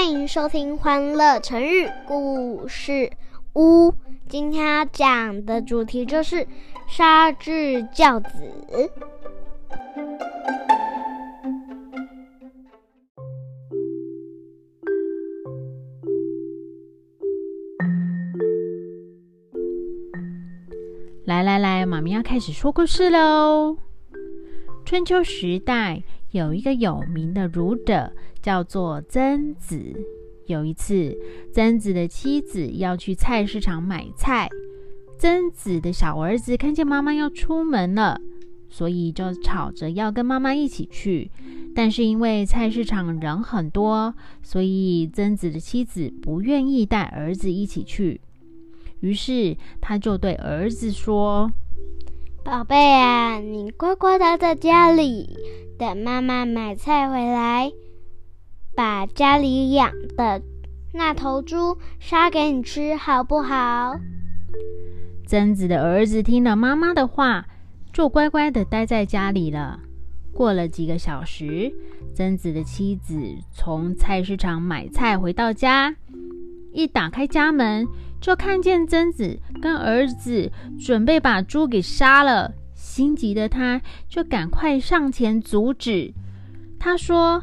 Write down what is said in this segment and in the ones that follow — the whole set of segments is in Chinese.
欢迎收听《欢乐成语故事屋》。今天要讲的主题就是杀智教子。来来来，妈咪要开始说故事喽。春秋时代。有一个有名的儒者，叫做曾子。有一次，曾子的妻子要去菜市场买菜，曾子的小儿子看见妈妈要出门了，所以就吵着要跟妈妈一起去。但是因为菜市场人很多，所以曾子的妻子不愿意带儿子一起去。于是他就对儿子说：“宝贝啊，你乖乖待在家里。”等妈妈买菜回来，把家里养的那头猪杀给你吃，好不好？曾子的儿子听了妈妈的话，就乖乖的待在家里了。过了几个小时，曾子的妻子从菜市场买菜回到家，一打开家门，就看见曾子跟儿子准备把猪给杀了。心急的他，就赶快上前阻止。他说：“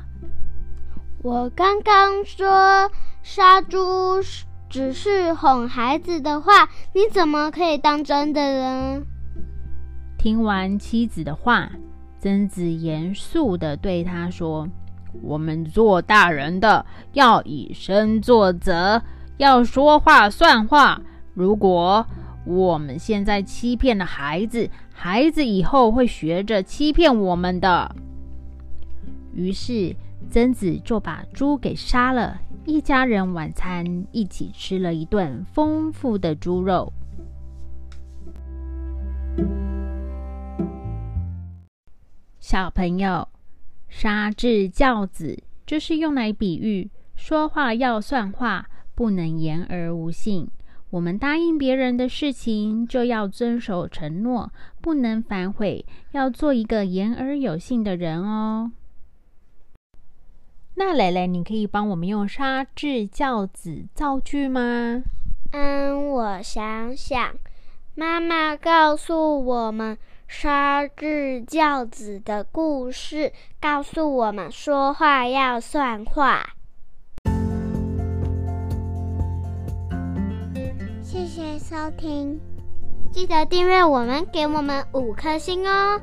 我刚刚说杀猪只是哄孩子的话，你怎么可以当真的呢？”听完妻子的话，曾子严肃的对他说：“我们做大人的要以身作则，要说话算话。如果……”我们现在欺骗了孩子，孩子以后会学着欺骗我们的。于是曾子就把猪给杀了，一家人晚餐一起吃了一顿丰富的猪肉。小朋友，杀智教子就是用来比喻说话要算话，不能言而无信。我们答应别人的事情，就要遵守承诺，不能反悔，要做一个言而有信的人哦。那蕾蕾，你可以帮我们用“杀智教子”造句吗？嗯，我想想。妈妈告诉我们杀智教子的故事，告诉我们说话要算话。谢谢收听，记得订阅我们，给我们五颗星哦。